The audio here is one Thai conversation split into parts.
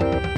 あ!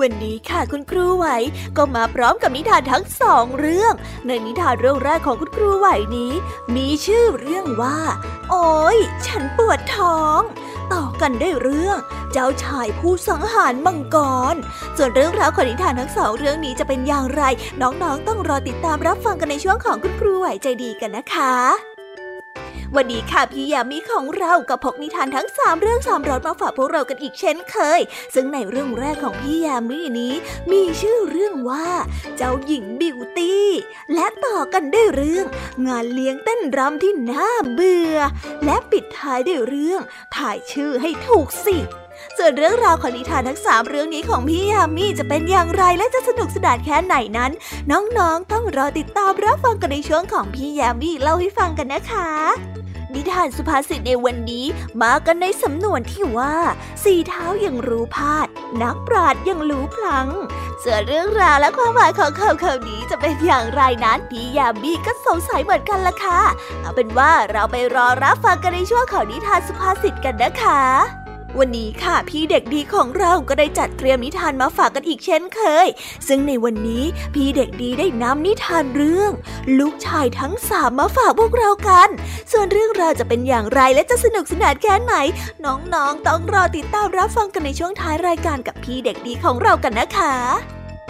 วันนี้ค่ะคุณครูไหวก็มาพร้อมกับนิทานทั้งสองเรื่อง ในนิทานเรื่องแรกของคุณครูไหวนี้ มีชื่อเรื่องว่า โอ้ยฉันปวดท้อง ต่อกันได้เรื่อง เจ้าชายผู้สังหารมังกร ส่วนเรื่องราวของนิทานทั้งสองเรื่องนี้จะเป็นอย่างไร น้องๆต้องรอติดตามรับฟังกันในช่วงของคุณครูไหวใจดีกันนะคะ วันนี้ค่ะพี่ยามีของเราก็พกนิทานทั้ง 3 เรื่องสามรสมาฝากพวกเรากันอีกเช่นเคย ซึ่งในเรื่องแรกของพี่ยามีนี้ มีชื่อเรื่องว่า เจ้าหญิงบิวตี้ และต่อกันด้วยเรื่อง งานเลี้ยงเต้นรำที่น่าเบื่อ และปิดท้ายด้วยเรื่อง ถ่ายชื่อให้ถูกสิ ส่วนเรื่องราวของนิทานทั้งสามเรื่องนี้ของพี่ยามีจะเป็นอย่างไรและจะสนุกสนานแค่ไหนนั้น น้องๆ ต้องรอติดตามรับฟังกันในช่วงของพี่ยามีเล่าให้ฟังกันนะคะ นิทานสุภาษิตในวันนี้มากันในสำนวนที่ว่าสี่เท้ายังรู้พาด นักปราดยังรู้พลังส่วนเรื่องราวและความหมายของคำคำนี้จะเป็นอย่างไรนั้นพี่ยามีก็สงสัยเหมือนกันละค่ะเอาเป็นว่าเราไปรอรับฟังกันในช่วงของนิทานสุภาษิตกันนะคะ วันนี้ค่ะพี่เด็กดีของเราก็ได้จัดเตรียมนิทานมาฝากกันอีกเช่นเคย ซึ่งในวันนี้พี่เด็กดีได้นำนิทานเรื่อง ลูกชายทั้งสามมาฝากพวกเรากัน ส่วนเรื่องราวจะเป็นอย่างไรและจะสนุกสนานแค่ไหน น้องๆ ต้องรอติดตามรับฟังกันในช่วงท้ายรายการกับพี่เด็กดีของเรากันนะคะ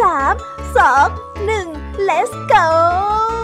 สามสองหนึ่ง let's go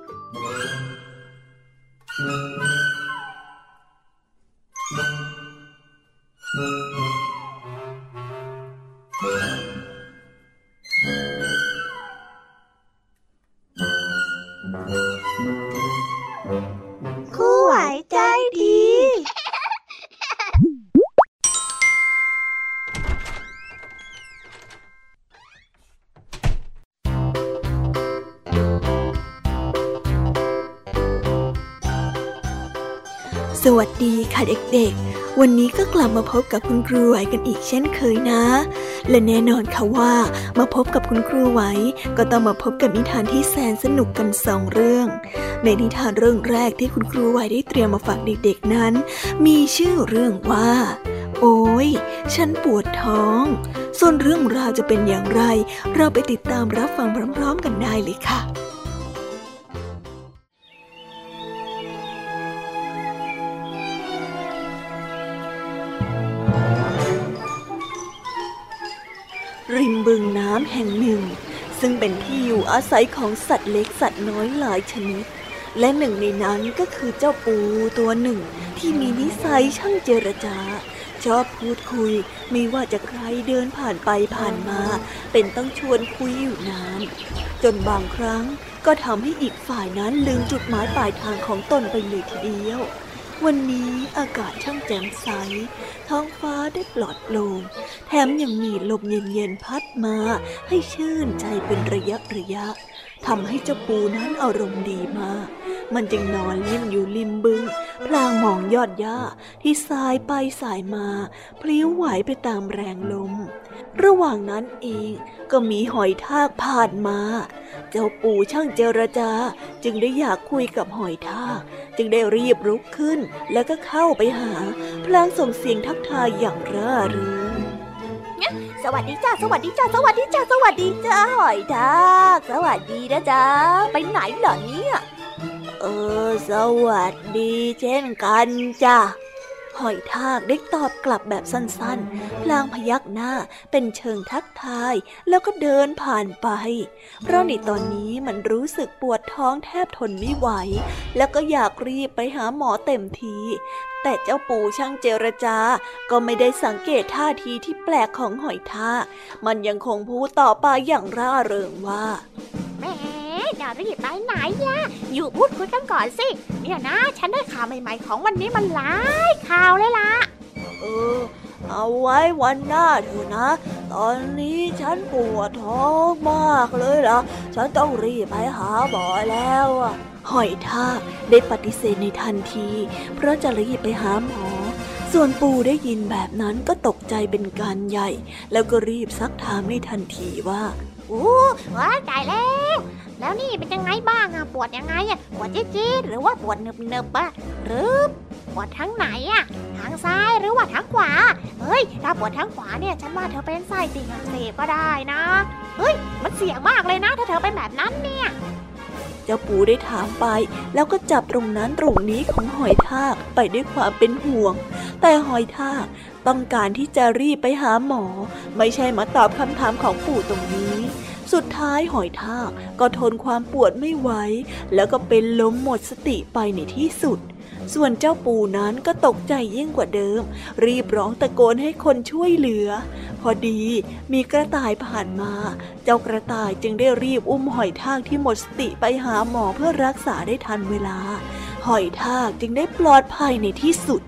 ดีค่ะเด็กๆ วันนี้ก็กลับมาพบกับคุณครูไหวกันอีกเช่นเคยนะ และแน่นอนค่ะว่า มาพบกับคุณครูไหว ก็ต้องมาพบกับนิทานที่แสนสนุกกันสองเรื่อง ในนิทานเรื่องแรกที่คุณครูไหวได้เตรียมมาฝากเด็กๆนั้น มีชื่อเรื่องว่า โอ้ยฉันปวดท้อง ส่วนเรื่องราวจะเป็นอย่างไร เราไปติดตามรับฟังพร้อมๆกันได้เลยค่ะ ริมบึงน้ำแห่งหนึ่ง ซึ่งเป็นที่อยู่อาศัยของสัตว์เล็กสัตว์น้อยหลายชนิด และหนึ่งในนั้นก็คือเจ้าปูตัวหนึ่ง ที่มีนิสัยช่างเจรจา ชอบพูดคุย ไม่ว่าจะใครเดินผ่านไปผ่านมา เป็นต้องชวนคุยอยู่นานจนบางครั้งก็ทำให้อีกฝ่ายนั้นลืมจุดหมายปลายทางของตนไปเลยทีเดียว วันนี้อากาศช่างแจ่มใส ท้องฟ้าได้ปลอดโปร่งแถมยังมีลมเย็นๆพัดมาให้ชื่นใจเป็นระยะระยะ ทำให้เจ้าปูนั้นอารมณ์ดีมาก มันจึงนอนเล่นอยู่ริมบึง พลางมองยอดหญ้าที่สายไปสายมา พลิ้วไหวไปตามแรงลม ระหว่างนั้นเองก็มีหอยทากผ่านมา เจ้าปู่ช่างเจรจา จึงได้อยากคุยกับหอยทาก จึงได้รีบรุกขึ้น แล้วก็เข้าไปหา พลางส่งเสียงทักทายอย่างร่าเริง สวัสดีจ้า สวัสดีจ้า สวัสดีจ้า สวัสดีจ้า หอยทากสวัสดีนะจ้าไปไหนเหรอเนี่ย เออ สวัสดีเช่นกันจ้าหอยทากได้ตอบกลับแบบสั้นๆ พลางพยักหน้าเป็นเชิงทักทาย แล้วก็เดินผ่านไป เพราะในตอนนี้มันรู้สึกปวดท้องแทบทนไม่ไหว แล้วก็อยากรีบไปหาหมอเต็มที แต่เจ้าปู่ช่างเจรจาก็ไม่ได้สังเกตท่าทีที่แปลกของหอยทากมันยังคงพูดต่อไปอย่างร่าเริงว่าแม่จะรีบไปไหนล่ะอยู่พูดคุยกันก่อนสิ เนี่ยนะ ฉันได้ข่าวใหม่ๆของวันนี้มันหลายข่าวเลยล่ะ เออ เอาไว้วันหน้าเถอะนะ ตอนนี้ฉันปวดท้องมากเลยล่ะ ฉันต้องรีบไปหาหมอแล้วอะ หอยทากได้ปฏิเสธในทันที เพราะจะรีบไปหาหมอ ส่วนปูได้ยินแบบนั้นก็ตกใจเป็นการใหญ่ แล้วก็รีบซักถามในทันทีว่าโอ้ว้าตายแล้ว แล้วนี่เป็นยังไงบ้างอะปวดยังไงอะปวดจี๊ดหรือว่าปวดเนิบๆอะหรือปวดทั้งไหนอะทางซ้ายหรือว่าทางขวา เฮ้ย ถ้าปวดทางขวาเนี่ยฉันว่าเธอเป็นไส้ติ่งอักเสบก็ได้นะ เฮ้ย มันเสี่ยงมากเลยนะ ถ้าเธอเป็นแบบนั้นเนี่ย เจ้าปูได้ถามไป แล้วก็จับตรงนั้นตรงนี้ของหอยทากไปด้วยความเป็นห่วง แต่หอยทากต้องการที่จะรีบไปหาหมอ ไม่ใช่มาตอบคำถามของปู่ตรงนี้ สุดท้ายหอยทากก็ทนความปวดไม่ไหวแล้วก็เป็นล้มหมดสติไปในที่สุด ส่วนเจ้าปูนั้นก็ตกใจยิ่งกว่าเดิม รีบร้องตะโกนให้คนช่วยเหลือ พอดีมีกระต่ายผ่านมา เจ้ากระต่ายจึงได้รีบอุ้มหอยทากที่หมดสติไปหาหมอเพื่อรักษาได้ทันเวลา หอยทากจึงได้ปลอดภัยในที่สุด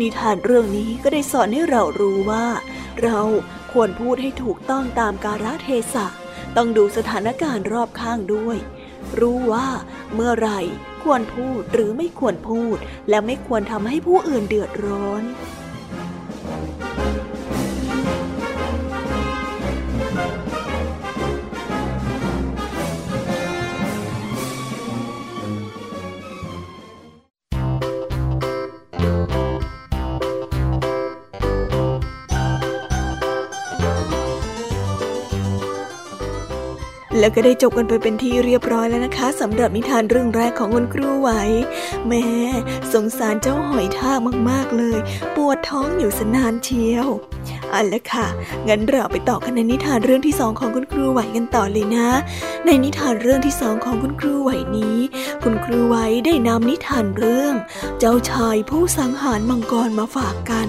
นิทานเรื่องนี้ก็ได้สอนให้เรารู้ว่า เราควรพูดให้ถูกต้องตามกาลเทศะ ต้องดูสถานการณ์รอบข้างด้วย รู้ว่าเมื่อไหร่ควรพูดหรือไม่ควรพูด และไม่ควรทำให้ผู้อื่นเดือดร้อน แล้วก็ได้จบกันไปเป็นที่เรียบร้อยแล้วนะคะสำหรับนิทานเรื่องแรกของคุณครูไหวแม่สงสารเจ้าหอยทากมากๆเลย ปวดท้องอยู่สนานเชียว เอาละค่ะ งั้นเราไปต่อกันในนิทานเรื่องที่สองของคุณครูไหวกันต่อเลยนะ ในนิทานเรื่องที่สองของคุณครูไหวนี้ คุณครูไหวได้นำนิทานเรื่อง เจ้าชายผู้สังหารมังกรมาฝากกัน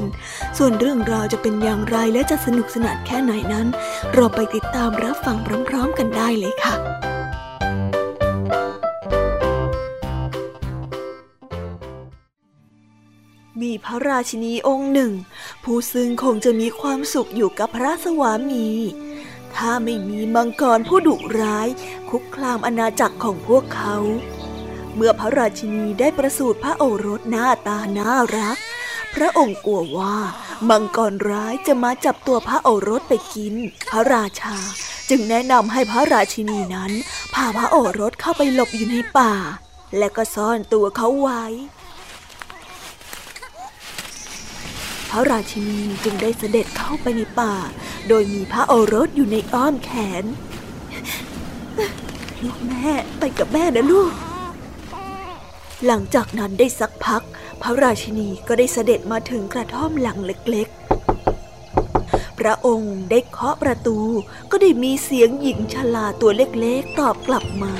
ส่วนเรื่องราวจะเป็นอย่างไรและจะสนุกสนานแค่ไหนนั้น เราไปติดตามรับฟังพร้อมๆกันได้เลยค่ะ มีพระราชินีองค์หนึ่ง ผู้ซึ่งคงจะมีความสุขอยู่กับพระสวามี ถ้าไม่มีมังกรผู้ดุร้าย คุกคามอาณาจักรของพวกเขา เมื่อพระราชินีได้ประสูติพระโอรสหน้าตาน่ารัก พระองค์กลัวว่ามังกรร้ายจะมาจับตัวพระโอรสไปกิน พระราชาจึงแนะนำให้พระราชินีนั้นพาพระโอรสเข้าไปหลบอยู่ในป่า และก็ซ่อนตัวเขาไว้ พระราชินีจึงได้เสด็จเข้าไปในป่า โดยมีพระโอรสอยู่ในอ้อมแขน ลูกแม่ไปกับแม่นะลูก หลังจากนั้นได้สักพัก พระราชินีก็ได้เสด็จมาถึงกระท่อมหลังเล็กๆ พระองค์ได้เคาะประตู ก็ได้มีเสียงหญิงชราตัวเล็กๆ ตอบกลับมา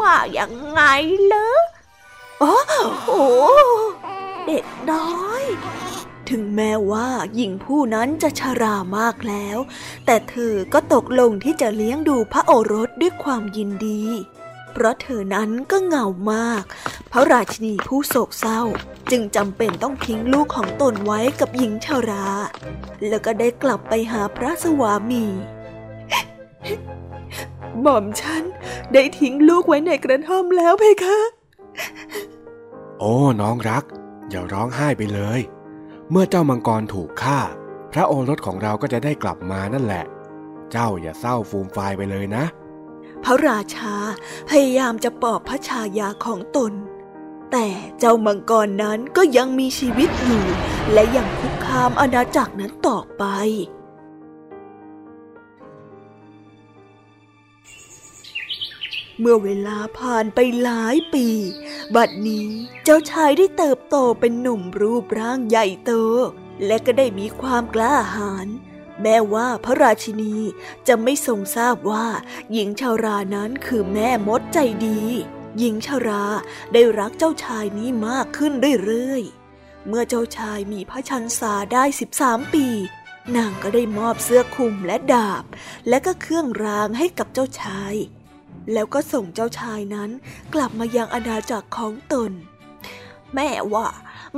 ว่าอย่างไงเลออ๋อโอ้เด็กน้อย ถึงแม้ว่าหญิงผู้นั้นจะชรามากแล้ว แต่เธอก็ตกลงที่จะเลี้ยงดูพระโอรสด้วยความยินดี เพราะเธอนั้นก็เหงามาก พระราชินีผู้โศกเศร้า จึงจำเป็นต้องทิ้งลูกของตนไว้กับหญิงชรา แล้วก็ได้กลับไปหาพระสวามีหม่อมฉันได้ทิ้งลูกไว้ในกระท่อมแล้วเพคะ โอ้น้องรัก อย่าร้องไห้ไปเลย เมื่อเจ้ามังกรถูกฆ่า พระโอรสของเราก็จะได้กลับมานั่นแหละ เจ้าอย่าเศร้าฟูมฟายไปเลยนะ พระราชาพยายามจะปลอบพระชายาของตน แต่เจ้ามังกรนั้นก็ยังมีชีวิตอยู่ และยังคุกคามอาณาจักรนั้นต่อไป เมื่อเวลาผ่านไปหลายปี บัดนี้เจ้าชายได้เติบโตเป็นหนุ่มรูปร่างใหญ่โต และก็ได้มีความกล้าหาญแม้ว่าพระราชินีจะไม่ทรงทราบว่า หญิงชารานั้นคือแม่มดใจดี หญิงชาราได้รักเจ้าชายนี้มากขึ้นเรื่อยๆ เมื่อเจ้าชายมีพระชันษาได้ 13 ปี นางก็ได้มอบเสื้อคลุมและดาบ และก็เครื่องรางให้กับเจ้าชาย แล้วก็ส่งเจ้าชายนั้นกลับมายังอาณาจักรของตน แม่ว่า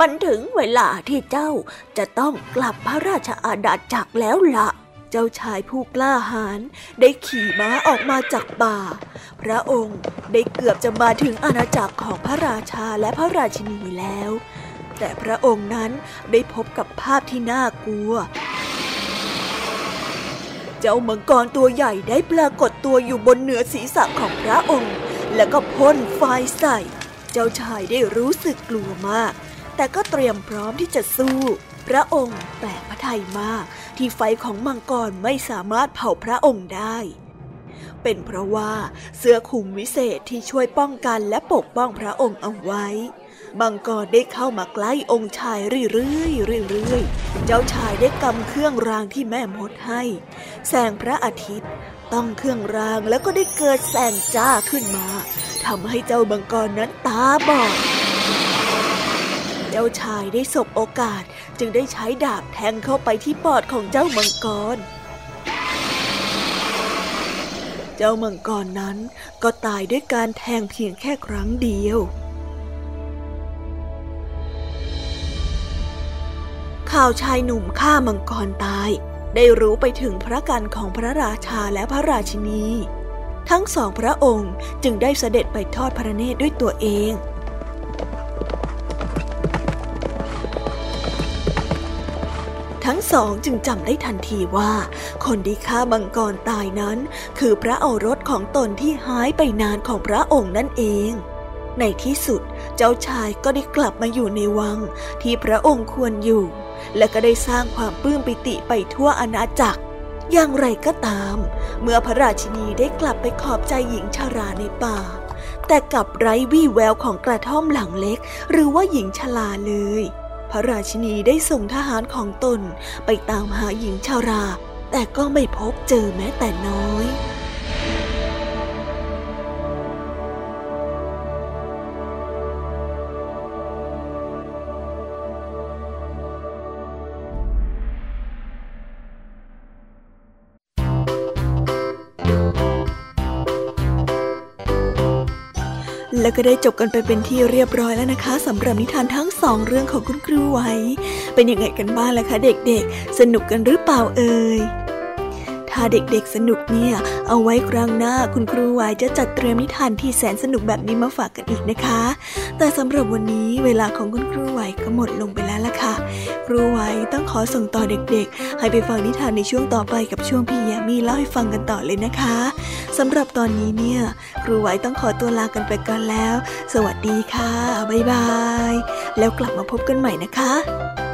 มันถึงเวลาที่เจ้าจะต้องกลับพระราชอาณาจักรแล้วละ่ะ เจ้าชายผู้กล้าหาญได้ขี่ม้าออกมาจากป่า พระองค์ได้เกือบจะมาถึงอาณาจักรของพระราชาและพระราชินีแล้ว แต่พระองค์นั้นได้พบกับภาพที่น่ากลัว เจ้ามังกรตัวใหญ่ได้ปรากฏตัวอยู่บนเหนือศีรษะของพระองค์ แล้วก็พ่นไฟใส่ เจ้าชายได้รู้สึกกลัวมาก แต่ก็เตรียมพร้อมที่จะสู้ พระองค์แปลกพระทัยมาก ที่ไฟของมังกรไม่สามารถเผาพระองค์ได้ เป็นเพราะว่าเสื้อคลุมวิเศษที่ช่วยป้องกันและปกป้องพระองค์เอาไว้ มังกรได้เข้ามาใกล้องค์ชายเรื่อยๆเรื่อยๆ เจ้าชายได้กำเครื่องรางที่แม่มดให้ แสงพระอาทิตย์ต้องเครื่องรางแล้วก็ได้เกิดแสงจ้าขึ้นมาทำให้เจ้ามังกรนั้นตาบอด เจ้าชายได้สบโอกาสจึงได้ใช้ดาบแทงเข้าไปที่ปอดของเจ้ามังกร เจ้ามังกรนั้นก็ตายด้วยการแทงเพียงแค่ครั้งเดียว ข่าวชายหนุ่มฆ่ามังกรตาย ได้รู้ไปถึงพระกันของพระราชาและพระราชินี ทั้งสองพระองค์จึงได้เสด็จไปทอดพระเนตรด้วยตัวเองทั้งสองจึงจำได้ทันทีว่า คนที่ฆ่ามังกรตายนั้น คือพระโอรสของตนที่หายไปนานของพระองค์นั่นเอง ในที่สุดเจ้าชายก็ได้กลับมาอยู่ในวังที่พระองค์ควรอยู่ และก็ได้สร้างความปลื้มปิติไปทั่วอาณาจักร อย่างไรก็ตาม เมื่อพระราชินีได้กลับไปขอบใจหญิงชาราในป่า แต่กับไร้วี่แววของกระท่อมหลังเล็ก หรือว่าหญิงชราเลย พระราชินีได้ส่งทหารของตนไปตามหาหญิงชารา แต่ก็ไม่พบเจอแม้แต่น้อย แล้วก็ได้จบกันไปเป็นที่เรียบร้อยแล้วนะคะสำหรับนิทานทั้งสองเรื่องของคุณครูไว้ เป็นยังไงกันบ้างล่ะคะเด็กๆ สนุกกันหรือเปล่าเอ่ย ถ้าเด็กๆสนุกเนี่ย เอาไว้ครั้งหน้าคุณครูไหวจะจัดเตรียมนิทานที่แสนสนุกแบบนี้มาฝากกันอีกนะคะ แต่สำหรับวันนี้เวลาของคุณครูไหวก็หมดลงไปแล้วล่ะค่ะ ครูไหวต้องขอส่งต่อเด็กๆ ให้ไปฟังนิทานในช่วงต่อไปกับช่วงพี่ยามีเล่าให้ฟังกันต่อเลยนะคะสำหรับตอนนี้เนี่ย ครูไหวต้องขอตัวลากันไปก่อนแล้ว สวัสดีค่ะบ๊ายบาย แล้วกลับมาพบกันใหม่นะคะ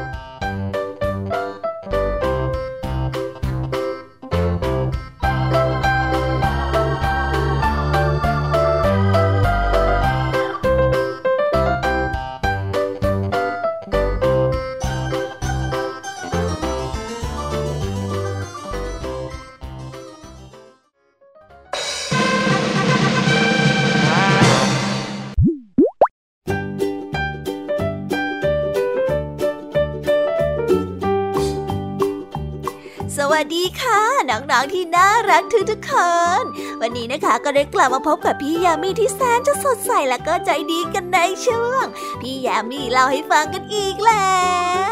วัสดีค่ะ น้องๆที่น่ารักทุกทุกคน วันนี้นะคะก็ได้กลับมาพบกับพี่ยามีที่แสนจะสดใสและก็ใจดีกันในช่วง พี่ยามีเล่าให้ฟังกันอีกแล้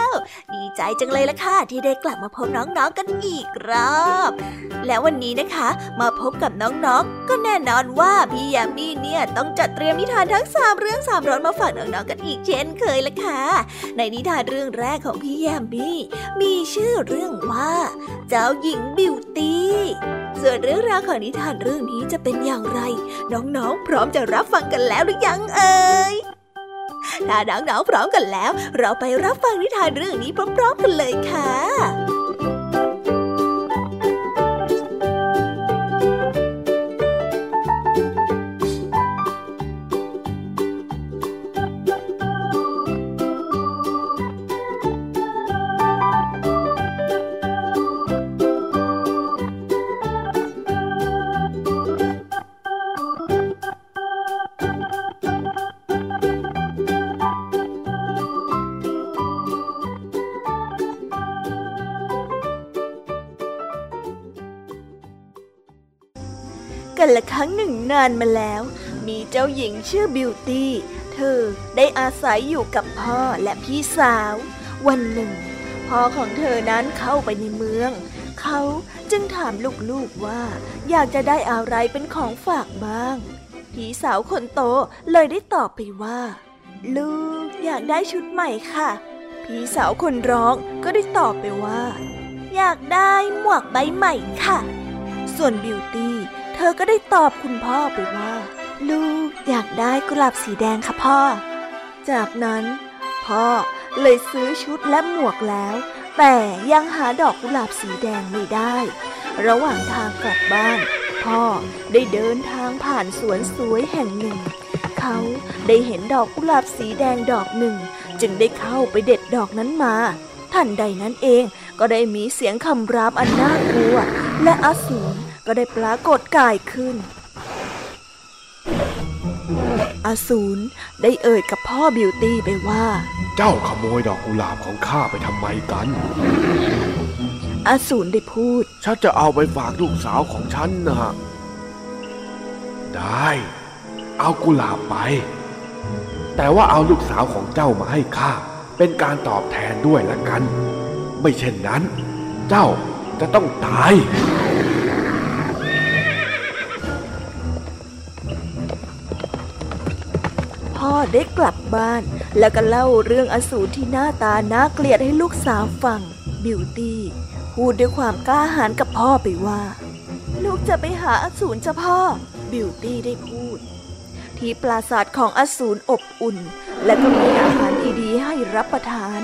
ว ดีใจจังเลยละค่ะที่ได้กลับมาพบน้องๆกันอีกรอบ แล้ววันนี้นะคะมาพบกับน้องๆ ก็แน่นอนว่าพี่ยามีเนี่ยต้องจัดเตรียมนิทานทั้งสามเรื่องสามรสมาฝากน้องๆกันอีกเช่นเคยละค่ะ ในนิทานเรื่องแรกของพี่ยามีมีชื่อเรื่องว่า เจ้าหญิงบิวตี้ ส่วนเรื่องราวของนิทานเรื่องนี้จะเป็นอย่างไร น้องๆ พร้อมจะรับฟังกันแล้วหรือยังเอ่ยถ้าน้องๆพร้อมกันแล้ว เราไปรับฟังนิทานเรื่องนี้พร้อมๆกันเลยค่ะ นึ่งานมาแล้ว มีเจ้าหญิงชื่อบิวตี้ เธอได้อาศัยอยู่กับพ่อและพี่สาว วันหนึ่ง พ่อของเธอนั้นเข้าไปในเมือง เขาจึงถามลูกๆว่า อยากจะได้อะไรเป็นของฝากบ้าง พี่สาวคนโตเลยได้ตอบไปว่า ลูกอยากได้ชุดใหม่ค่ะ พี่สาวคนร้องก็ได้ตอบไปว่า อยากได้หมวกใบใหม่ค่ะ ส่วนบิวตี้ เธอก็ได้ตอบคุณพ่อไปว่า ลูกอยากได้กุหลาบสีแดงค่ะพ่อ จากนั้นพ่อเลยซื้อชุดและหมวกแล้ว แต่ยังหาดอกกุหลาบสีแดงไม่ได้ ระหว่างทางกลับบ้าน พ่อได้เดินทางผ่านสวนสวยแห่งหนึ่ง เขาได้เห็นดอกกุหลาบสีแดงดอกหนึ่ง จึงได้เข้าไปเด็ดดอกนั้นมาทันใดนั้นเองก็ได้มีเสียงคำรามอันน่ากลัว และอสูร ก็ได้ปรากฏกายขึ้น อสูรได้เอ่ยกับพ่อบิวตี้ไปว่า เจ้าขโมยดอกกุหลาบของข้าไปทำไมกัน อสูรได้พูด ฉันจะเอาไปฝากลูกสาวของฉันนะได้ เอากุหลาบไป แต่ว่าเอาลูกสาวของเจ้ามาให้ข้าเป็นการตอบแทนด้วยละกัน ไม่เช่นนั้น เจ้าจะต้องตาย พ่อได้กลับบ้าน แล้วก็เล่าเรื่องอสูรที่หน้าตาน่าเกลียดให้ลูกสาวฟัง บิวตี้พูดด้วยความกล้าหาญกับพ่อไปว่า ลูกจะไปหาอสูรจ้ะพ่อ บิวตี้ได้พูด ที่ปราสาทของอสูรอบอุ่น และก็มีอาหารดีๆให้รับประทาน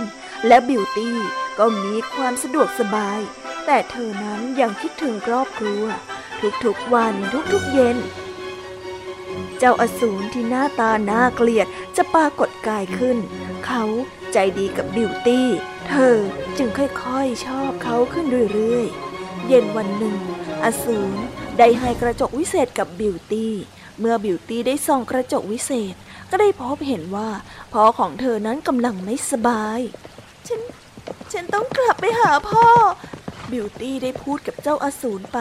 และบิวตี้ก็มีความสะดวกสบาย แต่เธอนั้นยังคิดถึงครอบครัว ทุกๆวันทุกๆเย็น เจ้าอสูรที่หน้าตาน่าเกลียดจะปรากฏกายขึ้น เขาใจดีกับบิวตี้ เธอจึงค่อยๆชอบเขาขึ้นเรื่อยๆ เย็นวันหนึ่ง อสูรได้ให้กระจกวิเศษกับบิวตี้ เมื่อบิวตี้ได้ส่องกระจกวิเศษ ก็ได้พบเห็นว่าพ่อของเธอนั้นกำลังไม่สบาย ฉัน ฉันต้องกลับไปหาพ่อ บิวตี้ได้พูดกับเจ้าอสูรไป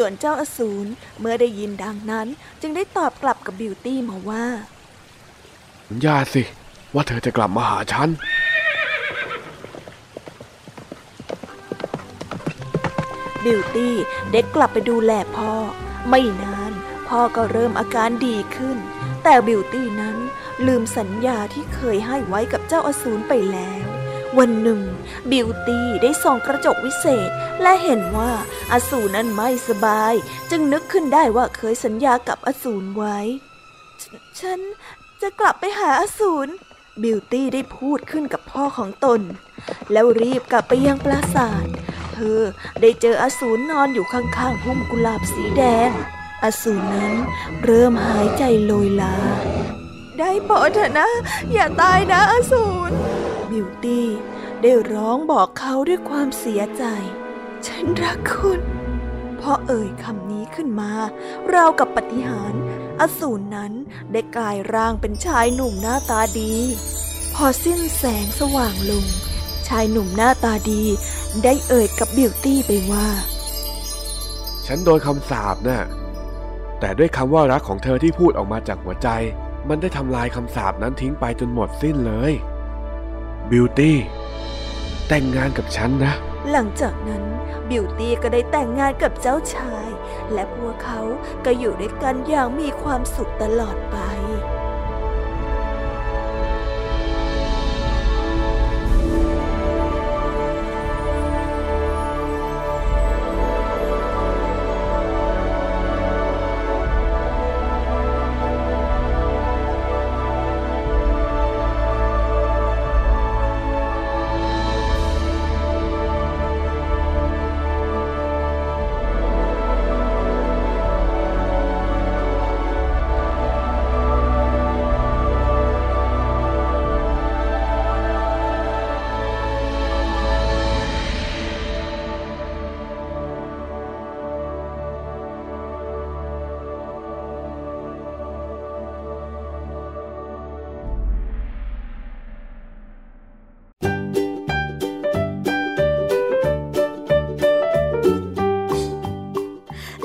ส่วนเจ้าอสูรเมื่อได้ยินดังนั้นจึงได้ตอบกลับกับบิวตี้มาว่าสัญญาสิ ว่าเธอจะกลับมาหาฉันบิวตี้ได้กลับไปดูแลพ่อ ไม่นานพ่อก็เริ่มอาการดีขึ้น แต่บิวตี้นั้นลืมสัญญาที่เคยให้ไว้กับเจ้าอสูรไปแล้ว วันหนึ่ง บิวตี้ได้ส่องกระจกวิเศษ และเห็นว่าอสูรนั้นไม่สบาย จึงนึกขึ้นได้ว่าเคยสัญญากับอสูรไว้ ฉันจะกลับไปหาอสูรบิวตี้ได้พูดขึ้นกับพ่อของตน แล้วรีบกลับไปยังปราสาท เธอได้เจออสูรนอนอยู่ข้างๆพุ่มกุหลาบสีแดง อสูรนั้นเริ่มหายใจโลยลา ได้โปรดเถอะนะ อย่าตายนะอสูรบิวตี้ได้ร้องบอกเขาด้วยความเสียใจ ฉันรักคุณพอเอ่ยคำนี้ขึ้นมาราวกับปฏิหาร อสูรนั้นได้กลายร่างเป็นชายหนุ่มหน้าตาดี พอสิ้นแสงสว่างลง ชายหนุ่มหน้าตาดี ได้เอ่ยกับบิวตี้ไปว่า ฉันโดนคำสาปน่ะแต่ด้วยคำว่ารักของเธอที่พูดออกมาจากหัวใจ มันได้ทำลายคำสาปนั้นทิ้งไปจนหมดสิ้นเลย บิวตี้ แต่งงานกับฉันนะ หลังจากนั้นบิวตี้ก็ได้แต่งงานกับเจ้าชาย และพวกเขาก็อยู่ด้วยกันอย่างมีความสุขตลอดไป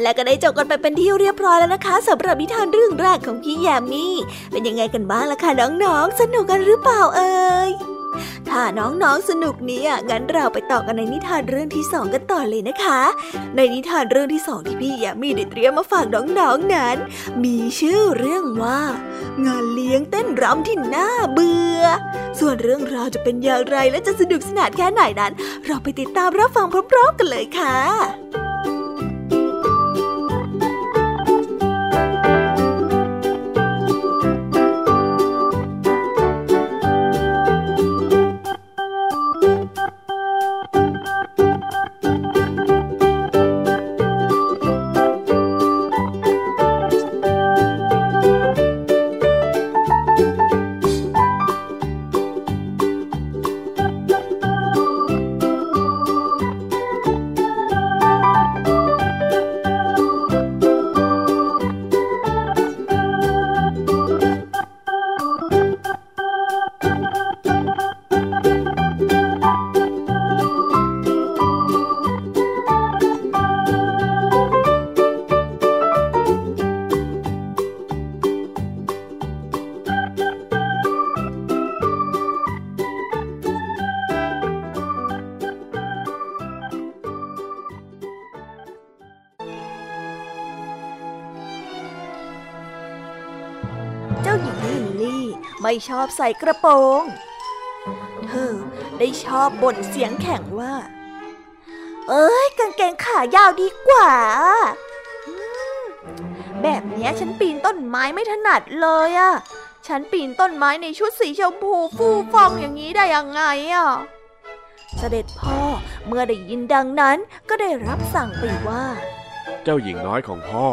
และก็ได้จบกันไปเป็นที่เรียบร้อยแล้วนะคะสำหรับนิทานเรื่องแรกของพี่แยมมี่เป็นยังไงกันบ้างล่ะคะน้องๆ สนุกกันหรือเปล่าเอ่ยถ้าน้องๆสนุกเนี่ยงั้นเราไปต่อกันในนิทานเรื่องที่สองกันต่อเลยนะคะ ในนิทานเรื่องที่สองที่พี่แยมมี่ได้เตรียมมาฝากน้องๆนั้น มีชื่อเรื่องว่า งานเลี้ยงเต้นรำที่น่าเบื่อ ส่วนเรื่องราวจะเป็นอย่างไรและจะสนุกสนานแค่ไหนนั้น เราไปติดตามรับฟังพร้อมๆกันเลยค่ะ ไม่ชอบใส่กระโปรง เธอได้ชอบบ่นเสียงแข็งว่า เอ้ยกางเกงขายาวดีกว่า แบบนี้ฉันปีนต้นไม้ไม่ถนัดเลยอะฉันปีนต้นไม้ในชุดสีชมพูฟูฟองอย่างนี้ได้ยังไงอะเสด็จพ่อเมื่อได้ยินดังนั้นก็ได้รับสั่งไปว่า เจ้าหญิงน้อยของพ่อ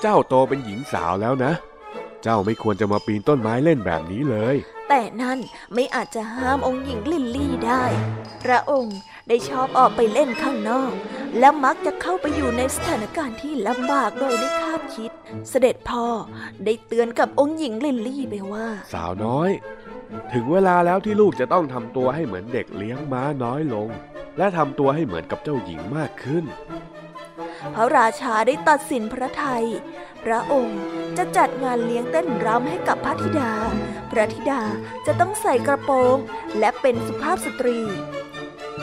เจ้าโตเป็นหญิงสาวแล้วนะ เจ้าไม่ควรจะมาปีนต้นไม้เล่นแบบนี้เลย แต่นั่นไม่อาจจะห้ามองค์หญิงลิลลี่ได้ พระองค์ได้ชอบออกไปเล่นข้างนอก และมักจะเข้าไปอยู่ในสถานการณ์ที่ลำบากโดยไม่คาดคิด เสด็จพ่อได้เตือนกับองค์หญิงลิลลี่ไปว่า สาวน้อย ถึงเวลาแล้วที่ลูกจะต้องทำตัวให้เหมือนเด็กเลี้ยงม้าน้อยลง และทำตัวให้เหมือนกับเจ้าหญิงมากขึ้นพระราชาได้ตัดสินพระทัยพ ระองค์จะจัดงานเลี้ยงเต้นรำให้กับพระธิดา พระธิดาจะต้องใส่กระโปรงและเป็นสุภาพสตรี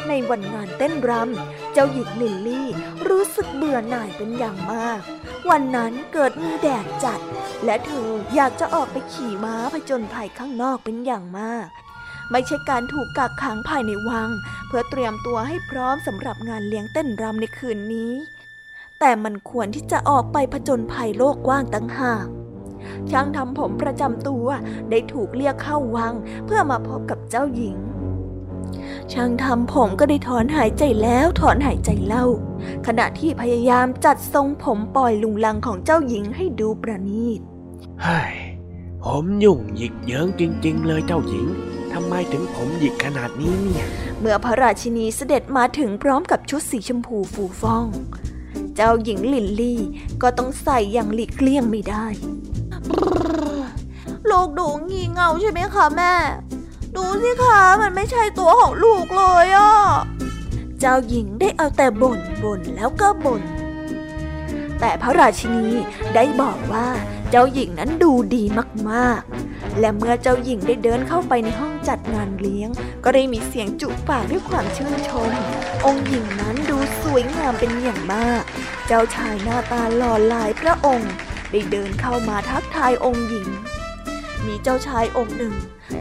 ในวันงานเต้นรำ เจ้าหญิงลิลลี่รู้สึกเบื่อหน่ายเป็นอย่างมาก วันนั้นเกิดมีแดดจัด และเธออยากจะออกไปขี่ม้าผจญภัยข้างนอกเป็นอย่างมาก ไม่ใช่การถูกกักขังภายในวัง เพื่อเตรียมตัวให้พร้อมสำหรับงานเลี้ยงเต้นรำในคืนนี้ แต่มันควรที่จะออกไปผจญภัยโลกกว้างตั้งหากช่างทำผมประจำตัวได้ถูกเรียกเข้าวังเพื่อมาพบกับเจ้าหญิง ช่างทำผมก็ได้ถอนหายใจแล้วถอนหายใจเล่า ขณะที่พยายามจัดทรงผมปล่อยลุงลังของเจ้าหญิงให้ดูประณีตเฮ้ยผมยุ่งหยิกเยิงจริง ๆ เลยเจ้าหญิงทำไมถึงผมหยิกขนาดนี้เนี่ย เมื่อพระราชินีเสด็จมาถึงพร้อมกับชุดสีชมพูฟูฟ่อง เจ้าหญิงลิลลี่ ก็ต้องใส่อย่างหลีกเลี่ยงไม่ได้ ลูกดูงี่เง่าใช่ไหมคะแม่ ดูสิคะมันไม่ใช่ตัวของลูกเลยอะ เจ้าหญิงได้เอาแต่บ่นบ่นแล้วก็บ่นแต่พระราชินีได้บอกว่า เจ้าหญิงนั้นดูดีมากๆ และเมื่อเจ้าหญิงได้เดินเข้าไปในห้องจัดงานเลี้ยง ก็ได้มีเสียงจุปากด้วยความชื่นชม องค์หญิงนั้นดูสวยงามเป็นอย่างมาก เจ้าชายหน้าตาหล่อหลายพระองค์ ได้เดินเข้ามาทักทายองค์หญิง มีเจ้าชายองค์หนึ่ง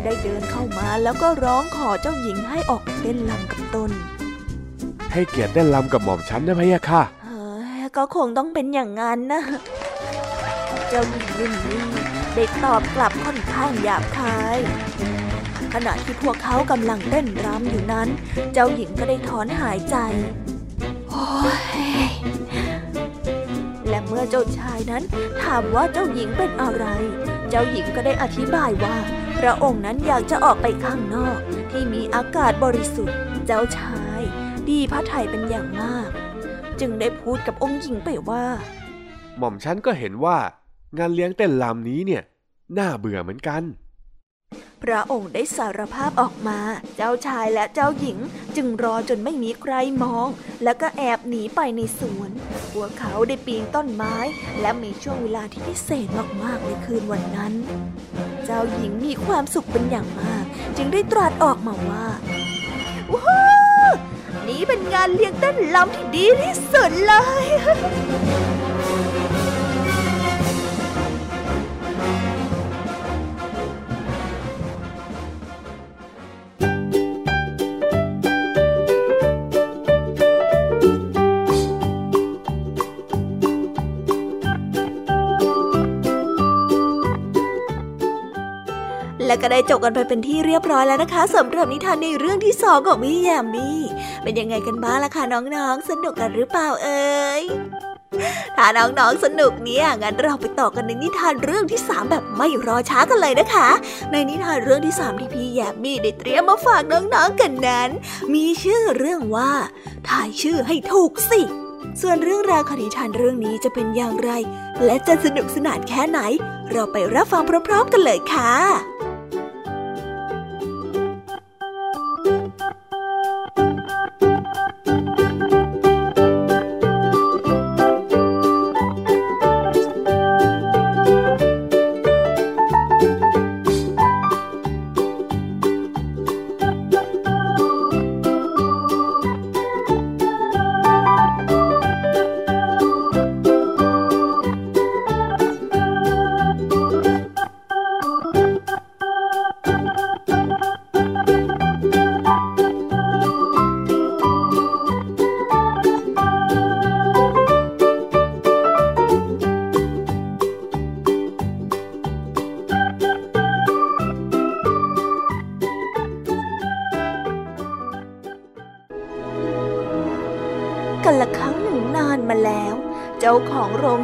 ได้เดินเข้ามาแล้วก็ร้องขอเจ้าหญิงให้ออกไปเต้นลำกับตน ให้เกียรติได้ลำกับหม่อมฉันนะพะยะค่ะเฮ้ยก็คงต้องเป็นอย่างนั้นนะ เจ้าหญิงลินลี่ได้ตอบกลับค่อนข้างหยาบคาย ขณะที่พวกเขากำลังเต้นรำอยู่นั้น เจ้าหญิงก็ได้ถอนหายใจ โอ้ยและเมื่อเจ้าชายนั้นถามว่าเจ้าหญิงเป็นอะไร เจ้าหญิงก็ได้อธิบายว่า พระองค์นั้นอยากจะออกไปข้างนอก ที่มีอากาศบริสุทธิ์ เจ้าชาย ดีพระไทยเป็นอย่างมาก จึงได้พูดกับองค์หญิงไปว่า หม่อมฉันก็เห็นว่า งานเลี้ยงเต้นลำนี้เนี่ยน่าเบื่อเหมือนกัน พระองค์ได้สารภาพออกมา เจ้าชายและเจ้าหญิงจึงรอจนไม่มีใครมอง แล้วก็แอบหนีไปในสวน พวกเขาได้ปีนต้นไม้ และมีช่วงเวลาที่พิเศษมากๆในคืนวันนั้น เจ้าหญิงมีความสุขเป็นอย่างมาก จึงได้ตรัสออกมาว่าว้าวนี่เป็นงานเลี้ยงเต้นลำที่ดีที่สุดเลย และก็ได้จบกันไปเป็นที่เรียบร้อยแล้วนะคะสำหรับนิทานในเรื่องที่สองของพี่แยมมี่เป็นยังไงกันบ้างล่ะคะน้องๆ สนุกกันหรือเปล่าเอ่ยถ้าน้องๆ สนุกเนี่ย งั้นเราไปต่อกันในนิทานเรื่องที่สามแบบไม่รอช้ากันเลยนะคะ ในนิทานเรื่องที่สามที่พี่แยมมี่ได้เตรียมมาฝากน้องๆ กันนั้น มีชื่อเรื่องว่า ถ่ายชื่อให้ถูกสิ ส่วนเรื่องราวของนิทานเรื่องนี้จะเป็นอย่างไร และจะสนุกสนานแค่ไหน เราไปรับฟังพร้อมๆ กันเลยค่ะ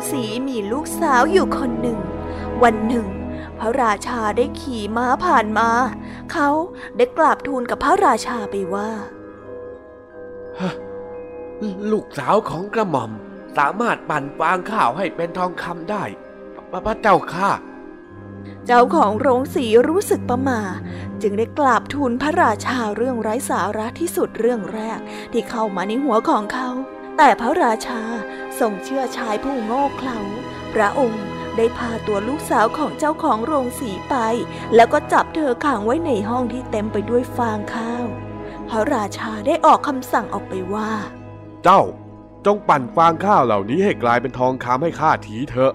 ของโรงสีมีลูกสาวอยู่คนหนึ่ง วันหนึ่ง พระราชาได้ขี่ม้าผ่านมา เขาได้กราบทูลกับพระราชาไปว่า ลูกสาวของกระหม่อมสามารถปั่นฟางข้าวให้เป็นทองคำได้พระพระเจ้าค่ะเจ้าของโรงสีรู้สึกประหมา จึงได้กราบทูลพระราชาเรื่องไร้สาระที่สุดเรื่องแรกที่เข้ามาในหัวของเขา แต่พระราชา ทรงเชื่อชายผู้โง่เขลาพระองค์ได้พาตัวลูกสาวของเจ้าของโรงสีไป แล้วก็จับเธอขังไว้ในห้องที่เต็มไปด้วยฟางข้าว พระราชาได้ออกคำสั่งออกไปว่า เจ้าจงปั่นฟางข้าวเหล่านี้ให้กลายเป็นทองคำให้ข้าทีเถอะ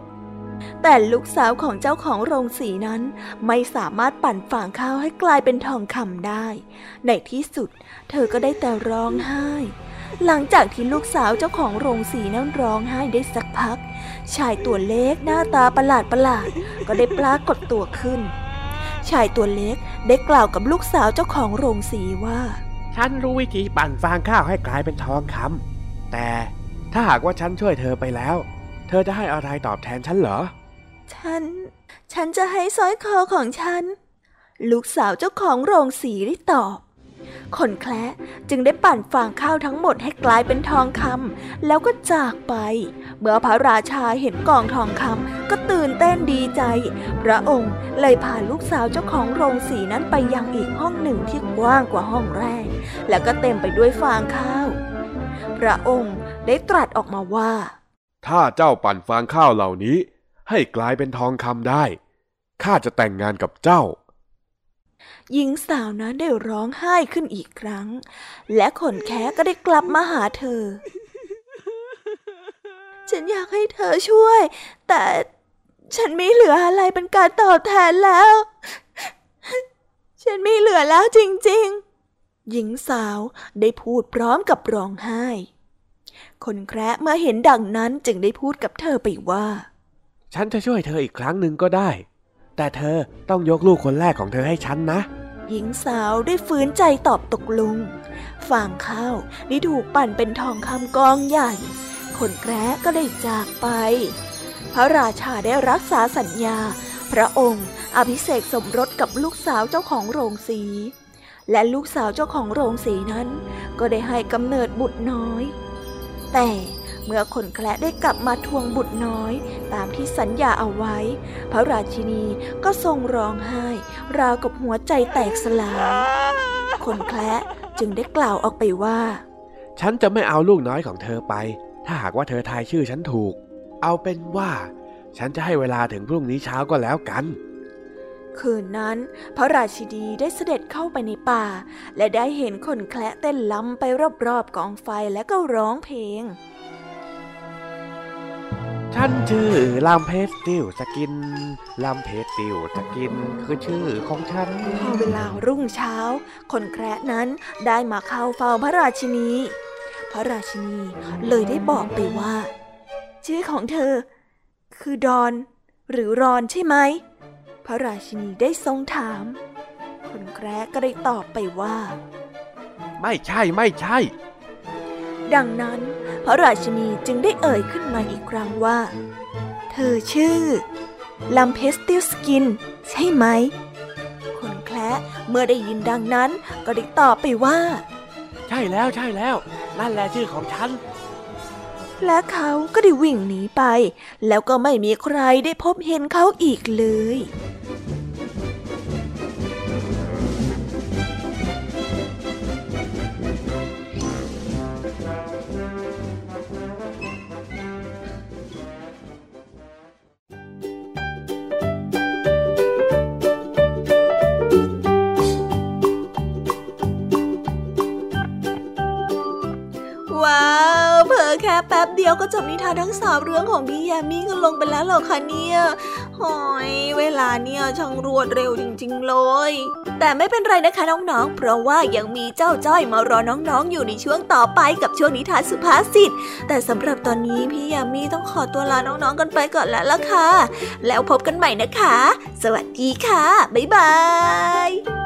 แต่ลูกสาวของเจ้าของโรงสีนั้นไม่สามารถปั่นฝางข้าวให้กลายเป็นทองคำได้ ในที่สุด เธอก็ได้แต่ร้องไห้ หลังจากที่ลูกสาวเจ้าของโรงสีนั้นร้องไห้ได้สักพัก ชายตัวเล็กหน้าตาประหลาดประหลาดๆก็ได้ปรากฏตัวขึ้น ชายตัวเล็กได้กล่าวกับลูกสาวเจ้าของโรงสีว่า ฉันรู้วิธีปั่นฟางข้าวให้กลายเป็นทองคำแต่ถ้าหากว่าฉันช่วยเธอไปแล้ว เธอจะให้อะไรตอบแทนฉันเหรอ ฉัน ฉันจะให้สร้อยคอของฉัน ลูกสาวเจ้าของโรงสีได้ตอบ คนแคละจึงได้ปั่นฟางข้าวทั้งหมดให้กลายเป็นทองคำแล้วก็จากไป เมื่อพระราชาเห็นกองทองคำก็ตื่นเต้นดีใจ พระองค์เลยพาลูกสาวเจ้าของโรงสีนั้นไปยังอีกห้องหนึ่งที่กว้างกว่าห้องแรก แล้วก็เต็มไปด้วยฟางข้าว พระองค์ได้ตรัสออกมาว่า ถ้าเจ้าปั่นฟางข้าวเหล่านี้ ให้กลายเป็นทองคำได้ข้าจะแต่งงานกับเจ้า หญิงสาวนั้นได้ร้องไห้ขึ้นอีกครั้ง และขนแค้ก็ได้กลับมาหาเธอ ฉันอยากให้เธอช่วย แต่ฉันไม่เหลืออะไรเป็นการตอบแทนแล้ว ฉันไม่เหลือแล้วจริงๆ หญิงสาวได้พูดพร้อมกับร้องไห้ คนแคระเมื่อเห็นดังนั้นจึงได้พูดกับเธอไปว่า ฉันจะช่วยเธออีกครั้งหนึ่งก็ได้ แต่เธอต้องยกลูกคนแรกของเธอให้ฉันนะ หญิงสาวได้ฝืนใจตอบตกลงฟางข้าวได้ถูกปั่นเป็นทองคำกองใหญ่ คนแครก็ได้จากไป พระราชาได้รักษาสัญญา พระองค์อภิเษกสมรสกับลูกสาวเจ้าของโรงสี และลูกสาวเจ้าของโรงสีนั้น ก็ได้ให้กำเนิดบุตรน้อย แต่ เมื่อคนแคละได้กลับมาทวงบุตรน้อย ตามที่สัญญาเอาไว้ พระราชินีก็ทรงร้องไห้ ราวกับหัวใจแตกสลาย คนแคละจึงได้กล่าวออกไปว่า ฉันจะไม่เอาลูกน้อยของเธอไป ถ้าหากว่าเธอทายชื่อฉันถูก เอาเป็นว่า ฉันจะให้เวลาถึงพรุ่งนี้เช้าก็แล้วกันคืนนั้น พระราชินีได้เสด็จเข้าไปในป่า และได้เห็นคนแคระเต้นรำไปรอบๆกองไฟและก็ร้องเพลง ฉันชื่อ Rumpelstiltskin Rumpelstiltskin คือชื่อของฉัน พอเวลารุ่งเช้า คนแคระนั้นได้มาเข้าเฝ้าพระราชินี พระราชินีเลยได้บอกไปว่า ชื่อของเธอ คือดอน หรือรอนใช่ไหม พระราชินีได้ทรงถาม คนแคระก็ได้ตอบไปว่า ไม่ใช่ไม่ใช่ ดังนั้น พระราชินีจึงได้เอ่ยขึ้นมาอีกครั้งว่า เธอชื่อ Rumpelstiltskin ใช่ไหม คนแคระเมื่อได้ยินดังนั้นก็ได้ตอบไปว่า ใช่แล้วใช่แล้ว นั่นแหละชื่อของฉัน และเขาก็ได้วิ่งหนีไป แล้วก็ไม่มีใครได้พบเห็นเขาอีกเลย ป๊บเดียวก็จบนิทานทั้งสามเรื่องของพี่แยมมี่กันลงไปแล้วเหรอคะเนี่ยหอยเวลาเนี่ยช่างรวดเร็วจริง ๆ เลย แต่ไม่เป็นไรนะคะน้องๆ เพราะว่ายังมีเจ้าจ้อยมารอน้องๆ อยู่ในช่วงต่อไปกับช่วงนิทานสุภาษิต แต่สำหรับตอนนี้พี่ยามีต้องขอตัวลาน้องๆ กันไปก่อนแล้วล่ะค่ะ แล้วพบกันใหม่นะคะ สวัสดีค่ะ บ๊ายบาย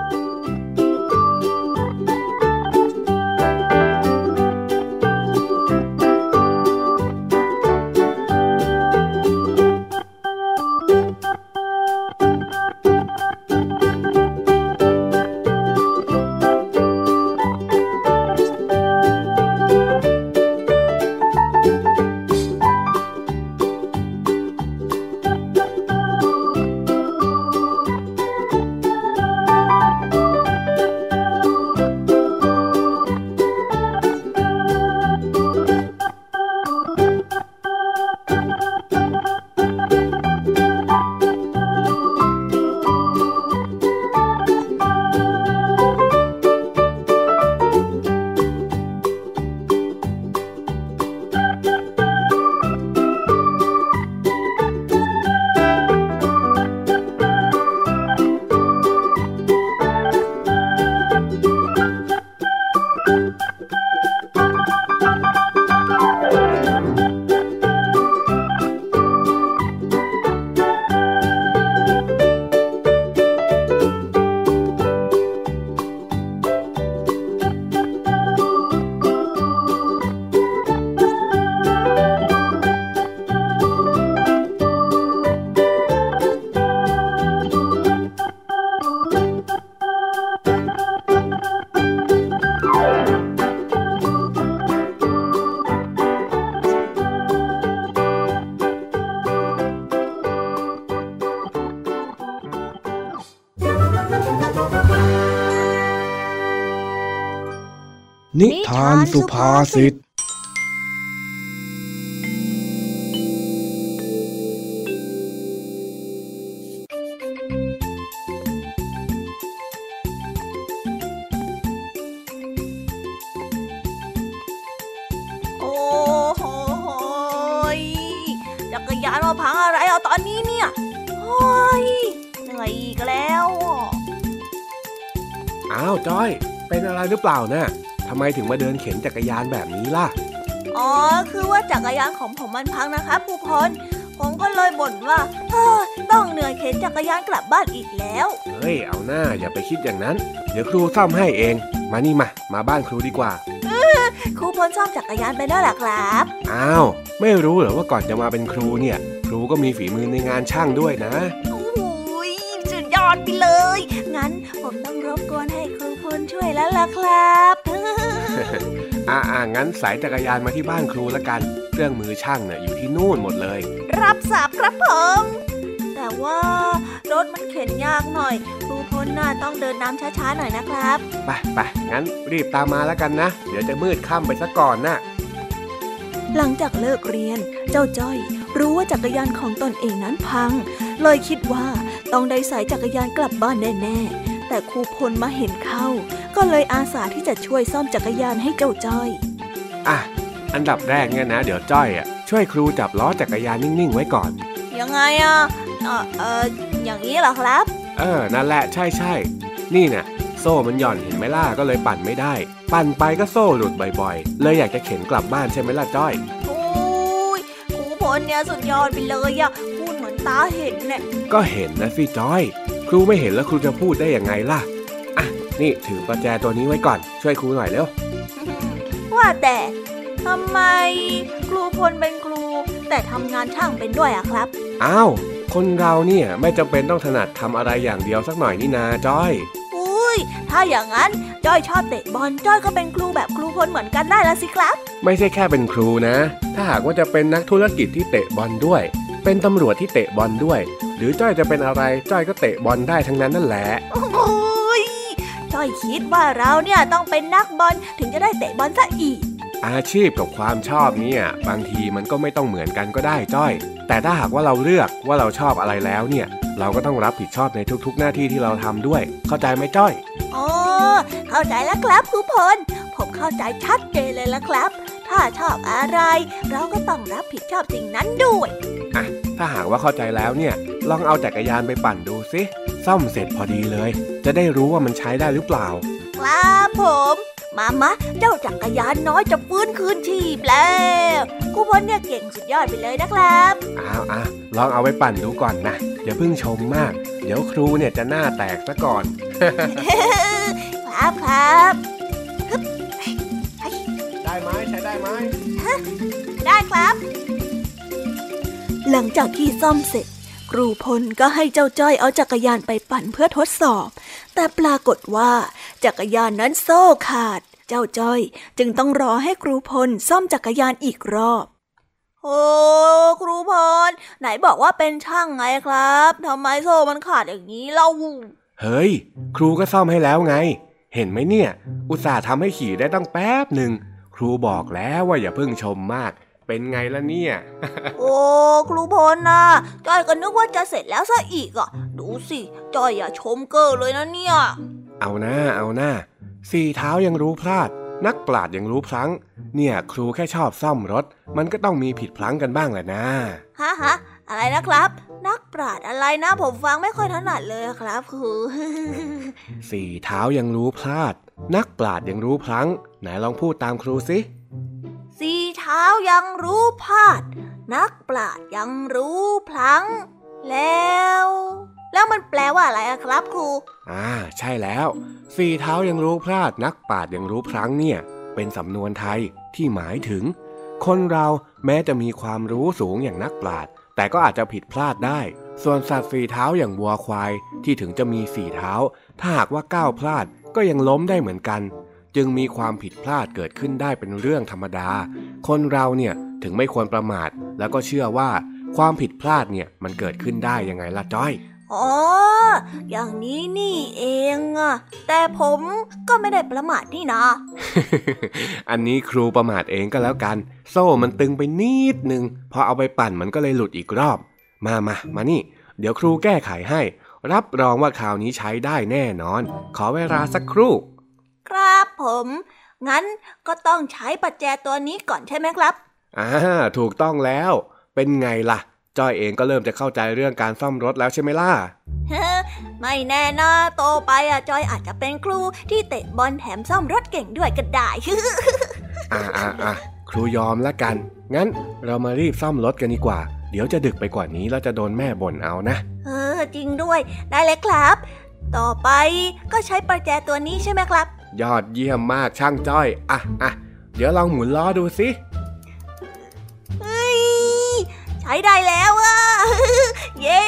สุภาษิตโอ้โหยจักรยานมาพังอะไรเอาตอนนี้เนี่ยโอ้ยเหนื่อยอีกแล้ว อ้าว จ้อย เป็นอะไรหรือเปล่านะ่ะทำ ไมถึงมาเดินเข็นจักรยานแบบนี้ล่ะ อ๋อ คือว่าจักรยานของผมมันพังนะครับผู้พลผมก็เลยบ่นว่าเฮ้อต้องเหนื่อยเข็นจักรยานกลับบ้านอีกแล้ว เฮ้ย เอาหน้าอย่าไปคิดอย่างนั้น เดี๋ยวครูซ่อมให้เอง มานี่มา มาบ้านครูดีกว่าครูพลซ่อมจักรยานไปด้วยเหรอครับ อ้าว ไม่รู้เหรอว่าก่อนจะมาเป็นครูเนี่ย ครูก็มีฝีมือในงานช่างด้วยนะโอ้โหยสุดยอดไปเลย งั้น ผมต้องรบกวนให้ครูพลช่วยแล้วล่ะครับอ่าอ่างั้นสายจักรยานมาที่บ้านครูละกัน เครื่องมือช่างเนี่ยอยู่ที่นู่นหมดเลย รับทราบครับผม แต่ว่ารถมันเข็นยากหน่อย ครูพลน่าต้องเดินน้ำช้าๆหน่อยนะครับ ไปไปงั้นรีบตามมาแล้วกันนะ เดี๋ยวจะมืดค่ำไปซะก่อนนะหลังจากเลิกเรียน เจ้าจ้อย รู้ว่าจักรยานของตนเองนั้นพัง เลยคิดว่าต้องได้สายจักรยานกลับบ้านแน่ๆ แต่ครูพลมาเห็นเข้า ก็เลยอาสาที่จะช่วยซ่อมจักรยานให้เจ้าจ้อย อะ อันดับแรกเนี่ยนะ เดี๋ยวจ้อยอะช่วยครูจับล้อจักรยานนิ่งๆไว้ก่อน ยังไงอะเออเอออย่างนี้เหรอครับ เออ นั่นแหละใช่ใช่นี่เนี่ยโซ่มันหย่อนเห็นไหมล่ะก็เลยปั่นไม่ได้ ปั่นไปก็โซ่หลุดบ่อยๆ เลยอยากจะเข็นกลับบ้านใช่ไหมล่ะจ้อยโอ้ยครูพลเนี่ยสุดยอดไปเลยอะพูดเหมือนตาเห็นเนี่ยก็เห็นนะสิจอย ครูไม่เห็นแล้วครูจะพูดได้ยังไงล่ะ อะ นี่ถือประแจตัวนี้ไว้ก่อน ช่วยครูหน่อยเร็ว ว่าแต่ทำไมครูพลเป็นครู แต่ทำงานช่างเป็นด้วยอะครับ อ้าว คนเราเนี่ยไม่จำเป็นต้องถนัดทำอะไรอย่างเดียวสักหน่อยนี่นาจอยอุ้ย ถ้าอย่างนั้นจ้อยชอบเตะบอลจ้อยก็เป็นครูแบบครูพลเหมือนกันได้ละสิครับ ไม่ใช่แค่เป็นครูนะ ถ้าหากว่าจะเป็นนักธุรกิจที่เตะบอลด้วย เป็นตำรวจที่เตะบอลด้วย หรือจ้อยจะเป็นอะไรจ้อยก็เตะบอลได้ทั้งนั้นนั่นแหละโอ้ยจ้อยคิดว่าเราเนี่ยต้องเป็นนักบอลถึงจะได้เตะบอลซะอีก อาชีพกับความชอบเนี่ยบางทีมันก็ไม่ต้องเหมือนกันก็ได้จ้อย แต่ถ้าหากว่าเราเลือกว่าเราชอบอะไรแล้วเนี่ย เราก็ต้องรับผิดชอบในทุกๆ หน้าที่ที่เราทำด้วย เข้าใจไหมจ้อยอ๋อเข้าใจแล้วครับครูพลผมเข้าใจชัดเจนเลยละครับ ถ้าชอบอะไร เราก็ต้องรับผิดชอบสิ่งนั้นด้วย อะถ้าหากว่าเข้าใจแล้วเนี่ย ลองเอาจักรยานไปปั่นดูสิซ่อมเสร็จพอดีเลย จะได้รู้ว่ามันใช้ได้หรือเปล่า ครับผมมามะเจ้าจักรยานน้อยจะฟื้นคืนชีพแล้วครูพลเนี่ยเก่งสุดยอดไปเลยนะครับอ้าวอะลองเอาไปปั่นดูก่อนนะอย่าเพิ่งชมมาก เดี๋ยวครูเนี่ยจะหน้าแตกซะก่อน ครับครับได้ไหมใช้ได้ไหมได้ครับ หลังจากที่ซ่อมเสร็จ ครูพลก็ให้เจ้าจ้อยเอาจักรยานไปปั่นเพื่อทดสอบ แต่ปรากฏว่า จักรยานนั้นโซ่ขาด เจ้าจ้อยจึงต้องรอให้ครูพลซ่อมจักรยานอีกรอบโอ้ครูพลไหนบอกว่าเป็นช่างไงครับทำไมโซ่มันขาดอย่างนี้เล่าเฮ้ย ครูก็ซ่อมให้แล้วไง เห็นไหมเนี่ย อุตส่าห์ทำให้ขี่ได้ตั้งแป๊บหนึ่งครูบอกแล้วว่าอย่าเพิ่งชมมาก เป็นไงล่ะเนี่ย โอ้ครูพลนะจ้อยก็นึกว่าจะเสร็จแล้วซะอีกอะ ดูสิจ้อยอย่าชมเกอร์เลยนะเนี่ย เอาหน้าเอาหน้าสี่เท้ายังรู้พลาด นักปราดยังรู้พลั้ง เนี่ย ครูแค่ชอบซ่อมรถ มันก็ต้องมีผิดพลั้งกันบ้างแหละนะฮะฮะอะไรนะครับ นักปราดอะไรนะ ผมฟังไม่ค่อยถนัดเลยครับครูสี่เท้ายังรู้พลาด นักปราดยังรู้พลั้ง ไหนลองพูดตามครูสิ สีเท้ายังรู้พลาด นักปราดยังรู้พลัง แล้ว แล้วมันแปลว่าอะไรอะครับครู อ่า ใช่แล้ว สี่เท้ายังรู้พลาด นักปราดยังรู้พลังเนี่ย เป็นสำนวนไทยที่หมายถึง คนเราแม้จะมีความรู้สูงอย่างนักปราดแต่ก็อาจจะผิดพลาดได้ ส่วนสัตว์สี่เท้าอย่างวัวควายที่ถึงจะมีสี่เท้า ถ้าหากว่าก้าวพลาดก็ยังล้มได้เหมือนกัน จึงมีความผิดพลาดเกิดขึ้นได้เป็นเรื่องธรรมดา คนเราเนี่ยถึงไม่ควรประมาท แล้วก็เชื่อว่าความผิดพลาดเนี่ยมันเกิดขึ้นได้ยังไงล่ะจ้อยอ๋อ อย่างนี้นี่เองอะแต่ผมก็ไม่ได้ประมาทนี่นะ อันนี้ครูประมาทเองก็แล้วกัน โซ่มันตึงไปนิดนึง พอเอาไปปั่นมันก็เลยหลุดอีกรอบ มามามานี่ เดี๋ยวครูแก้ไขให้ รับรองว่าคราวนี้ใช้ได้แน่นอน ขอเวลาสักครู่ ครับผม งั้นก็ต้องใช้ปัจแจตัวนี้ก่อนใช่ไหมครับ อ่า ถูกต้องแล้ว เป็นไงล่ะ จ้อยเองก็เริ่มจะเข้าใจเรื่องการซ่อมรถแล้วใช่ไหมล่ะ ไม่แน่นะโตไปอะจอยอาจจะเป็นครูที่เตะบอลแถมซ่อมรถเก่งด้วยก็ได้ อ่าอ่าอ่าครูยอมละกัน งั้นเรามารีบซ่อมรถกันดีกว่า เดี๋ยวจะดึกไปกว่านี้แล้วจะโดนแม่บ่นเอานะ เออ จริงด้วย ได้เลยครับ ต่อไปก็ใช้ประแจตัวนี้ใช่ไหมครับ ยอดเยี่ยมมากช่างจ้อย อะอะเดี๋ยวลองหมุนล้อดูสิเฮ้ยใช้ได้แล้วอะเย้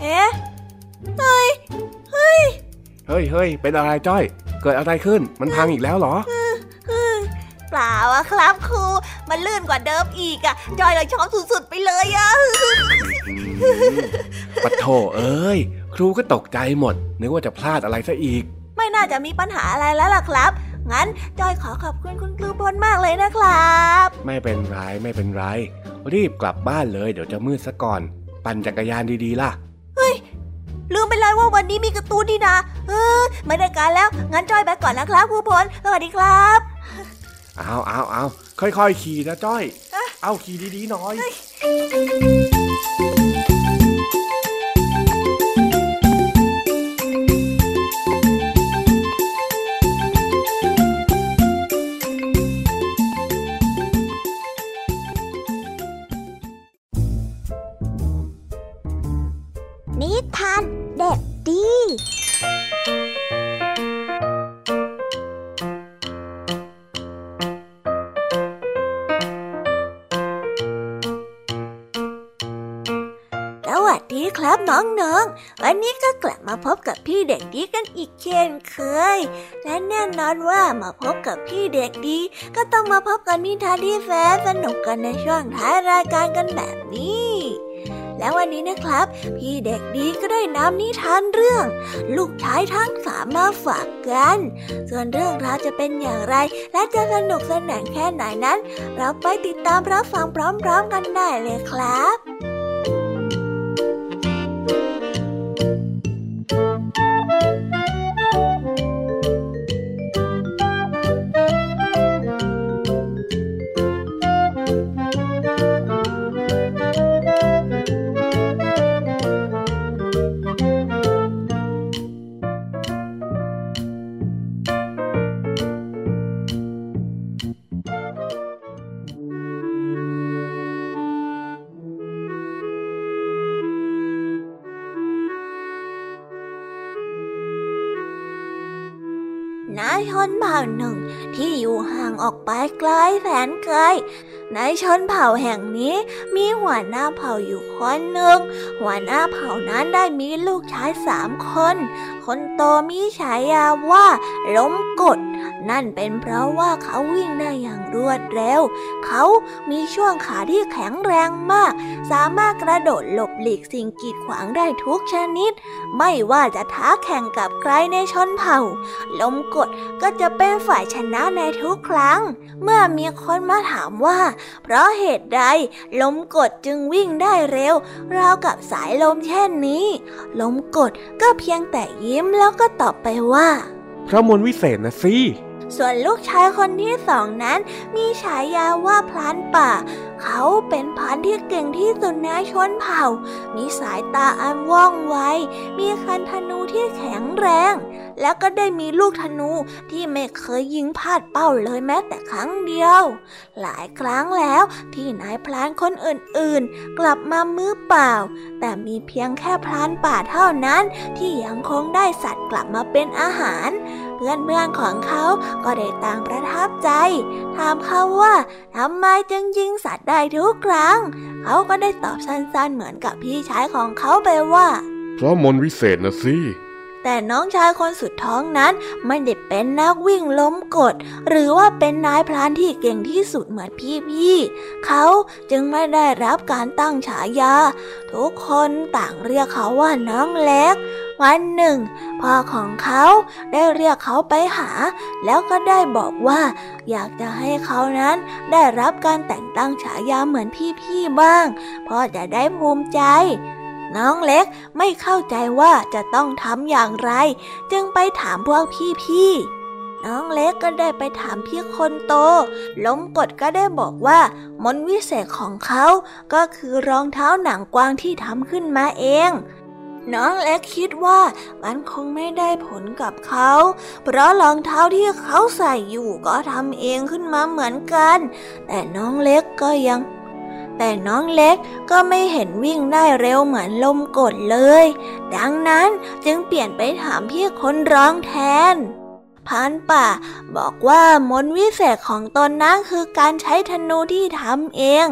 เอ๊ะเฮ้ย เฮ้ย เฮ้ยเฮ้ยเป็นอะไรจ้อย เกิดอะไรขึ้น มันพังอีกแล้วเหรอ เปล่าอะครับครู มันลื่นกว่าเดิมอีกอะจอยเลยชอบสุดๆไปเลยอะอืมปะโถเอ้ย ครูก็ตกใจหมด นึกว่าจะพลาดอะไรซะอีกไม่ น่าจะมีปัญหาอะไรแล้วล่ะครับ งั้นจอยขอขอบคุณคุณครูพลมากเลยนะครับ ไม่เป็นไรไม่เป็นไร รีบกลับบ้านเลยเดี๋ยวจะมืดซะก่อน ปั่นจักรยานดีๆล่ะลืมไปเลยว่าวันนี้มีการ์ตูนนี่นะเออไม่ได้การแล้ว งั้นจอยไปก่อนนะครับครูพลสวัสดีครับเอาเอาเอาค่อยๆขี่นะจ้อย เอาขี่ดีๆหน่อยานเด็กสวัสดีครับน้องๆ วันนี้ก็กลับมาพบกับพี่เด็กดีกันอีกเช่นเคย และแน่นอนว่ามาพบกับพี่เด็กดี ก็ต้องมาพบกันนิทานที่แสนสนุกกันในช่วงท้ายรายการกันแบบนี้ และวันนี้นะครับ พี่เด็กดีก็ได้นำนิทานเรื่อง ลูกชายทั้งสามมาฝากกัน ส่วนเรื่องราวจะเป็นอย่างไร และจะสนุกสนานแค่ไหนนั้น เราไปติดตามรับฟังพร้อมๆกันได้เลยครับ ไกลแสนไกล ในชนเผ่าแห่งนี้มีหัวหน้าเผ่าอยู่คนหนึ่ง หัวหน้าเผ่านั้นได้มีลูกชายสามคน คนโตมีฉายาว่าล้มกด นั่นเป็นเพราะว่าเขาวิ่งได้อย่างรวดเร็ว เขามีช่วงขาที่แข็งแรงมาก สามารถกระโดดหลบหลีกสิ่งกีดขวางได้ทุกชนิด ไม่ว่าจะท้าแข่งกับใครในชนเผ่า ลมกดก็จะเป็นฝ่ายชนะในทุกครั้ง เมื่อมีคนมาถามว่า เพราะเหตุใดลมกดจึงวิ่งได้เร็ว ราวกับสายลมเช่นนี้ ลมกดก็เพียงแต่ยิ้มแล้วก็ตอบไปว่าพระมนวิเศษนะสิ ส่วนลูกชายคนที่สองนั้นมีฉายาว่าพลานป่า เขาเป็นพันธุ์ที่เก่งที่สุดในชนเผ่า มีสายตาอันว่องไว มีคันธนูที่แข็งแรง แล้วก็ได้มีลูกธนูที่ไม่เคยยิงพลาดเป้าเลยแม้แต่ครั้งเดียว หลายครั้งแล้วที่นายพลานคนอื่นๆ กลับมามือเปล่า แต่มีเพียงแค่พลานป่าเท่านั้นที่ยังคงได้สัตว์กลับมาเป็นอาหารเพื่อนๆของเขาก็ได้ต่างประทับใจ ถามเขาว่าทำไมจึงยิงสัตว์ได้ทุกครั้ง เขาก็ได้ตอบสั้นๆเหมือนกับพี่ชายของเขาไปว่า เพราะมนวิเศษนะสิ แต่น้องชายคนสุดท้องนั้นไม่ได้เป็นนักวิ่งล้มกดหรือว่าเป็นนายพรานที่เก่งที่สุดเหมือนพี่ๆเขาจึงไม่ได้รับการตั้งฉายา ทุกคนต่างเรียกเขาว่าน้องเล็ก วันหนึ่งพ่อของเขาได้เรียกเขาไปหา แล้วก็ได้บอกว่าอยากจะให้เขานั้นได้รับการแต่งตั้งฉายาเหมือนพี่ๆบ้างพ่อจะได้ภูมิใจ น้องเล็กไม่เข้าใจว่าจะต้องทำอย่างไร จึงไปถามพวกพี่ๆน้องเล็กก็ได้ไปถามพี่คนโต ล้มกดก็ได้บอกว่ามนวิเศษของเขาก็คือรองเท้าหนังกวางที่ทำขึ้นมาเอง น้องเล็กคิดว่ามันคงไม่ได้ผลกับเขา เพราะรองเท้าที่เขาใส่อยู่ก็ทำเองขึ้นมาเหมือนกัน แต่น้องเล็กก็ยัง แต่น้องเล็กก็ไม่เห็นวิ่งได้เร็วเหมือนลมกดเลย ดังนั้นจึงเปลี่ยนไปถามพี่คนร้องแทนพรานป่าบอกว่ามนวิเศษของตนนั้นคือการใช้ธนูที่ทำเอง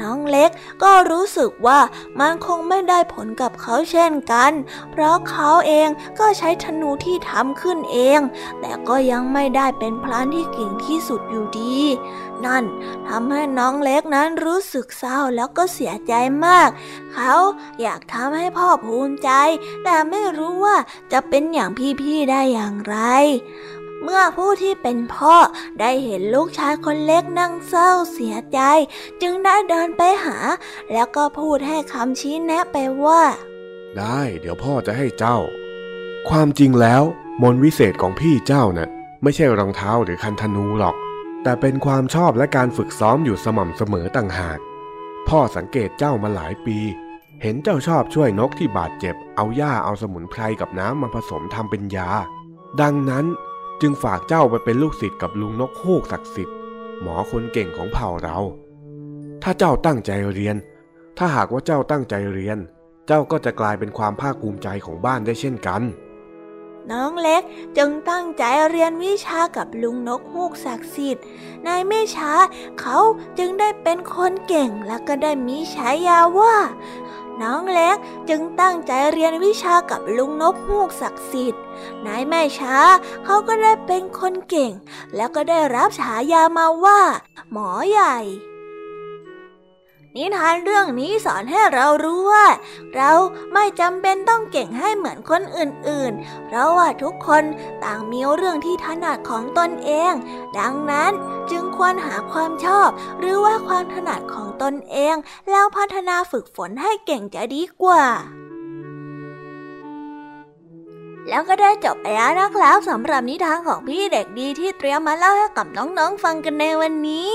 น้องเล็กก็รู้สึกว่ามันคงไม่ได้ผลกับเขาเช่นกัน เพราะเขาเองก็ใช้ธนูที่ทำขึ้นเอง แต่ก็ยังไม่ได้เป็นพลานที่เก่งที่สุดอยู่ดี นั่นทำให้น้องเล็กนั้นรู้สึกเศร้าแล้วก็เสียใจมาก เขาอยากทำให้พ่อภูมิใจ แต่ไม่รู้ว่าจะเป็นอย่างพี่ๆได้อย่างไร เมื่อผู้ที่เป็นพ่อได้เห็นลูกชายคนเล็กนั่งเศร้าเสียใจ จึงได้เดินไปหา แล้วก็พูดให้คำชี้แนะไปว่า ได้เดี๋ยวพ่อจะให้เจ้า ความจริงแล้ว มนวิเศษของพี่เจ้าน่ะไม่ใช่รองเท้าหรือคันธนูหรอก แต่เป็นความชอบและการฝึกซ้อมอยู่สม่ำเสมอต่างหาก พ่อสังเกตเจ้ามาหลายปี เห็นเจ้าชอบช่วยนกที่บาดเจ็บ เอาหญ้าเอาสมุนไพรกับน้ำมาผสมทำเป็นยา ดังนั้นจึงฝากเจ้าไปเป็นลูกศิษย์กับลุงนกฮูกศักดิ์สิทธิ์หมอคนเก่งของเผ่าเรา ถ้าเจ้าตั้งใจเรียน ถ้าหากว่าเจ้าตั้งใจเรียน เจ้าก็จะกลายเป็นความภาคภูมิใจของบ้านได้เช่นกัน น้องเล็กจึงตั้งใจเรียนวิชากับลุงนกฮูกศักดิ์สิทธิ์ ในไม่ช้าเขาจึงได้เป็นคนเก่งและก็ได้มีฉายาว่า น้องเล็กจึงตั้งใจเรียนวิชากับลุงนกฮูกศักดิ์สิทธิ์ในไม่ช้าเขาก็ได้เป็นคนเก่ง แล้วก็ได้รับฉายามาว่า หมอใหญ่ นิทานเรื่องนี้สอนให้เรารู้ว่า เราไม่จำเป็นต้องเก่งให้เหมือนคนอื่นๆ เพราะว่าทุกคนต่างมีเรื่องที่ถนัดของตนเอง ดังนั้นจึงควรหาความชอบ หรือว่าความถนัดของตนเอง แล้วพัฒนาฝึกฝนให้เก่งจะดีกว่า แล้วก็ได้จบไปแล้วนะครับสำหรับนิทานของพี่เด็กดีที่เตรียมมาเล่าให้กับน้องๆฟังกันในวันนี้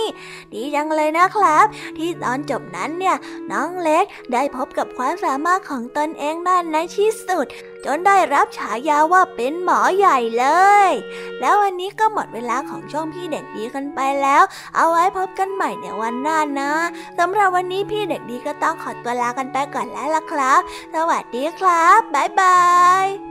ดีจังเลยนะครับ ที่ตอนจบนั้นเนี่ยน้องเล็กได้พบกับความสามารถของตนเองนั่นในที่สุด จนได้รับฉายาว่าเป็นหมอใหญ่เลย แล้ววันนี้ก็หมดเวลาของช่วงพี่เด็กดีกันไปแล้ว เอาไว้พบกันใหม่ในวันหน้านะสำหรับวันนี้พี่เด็กดีก็ต้องขอตัวลากันไปก่อนแล้วล่ะครับ สวัสดีครับบ๊ายบาย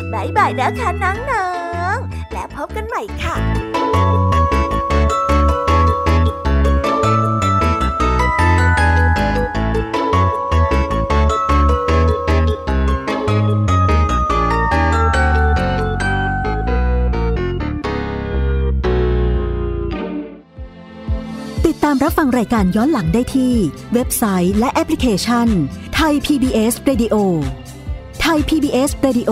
บายบายนะคะน้องและพบกันใหม่ค่ะามรับฟังรายการย้อนหลังได้ที่ เว็บไซต์และแอปพลิเคชันไทย PBS Radio ไทย PBS Radio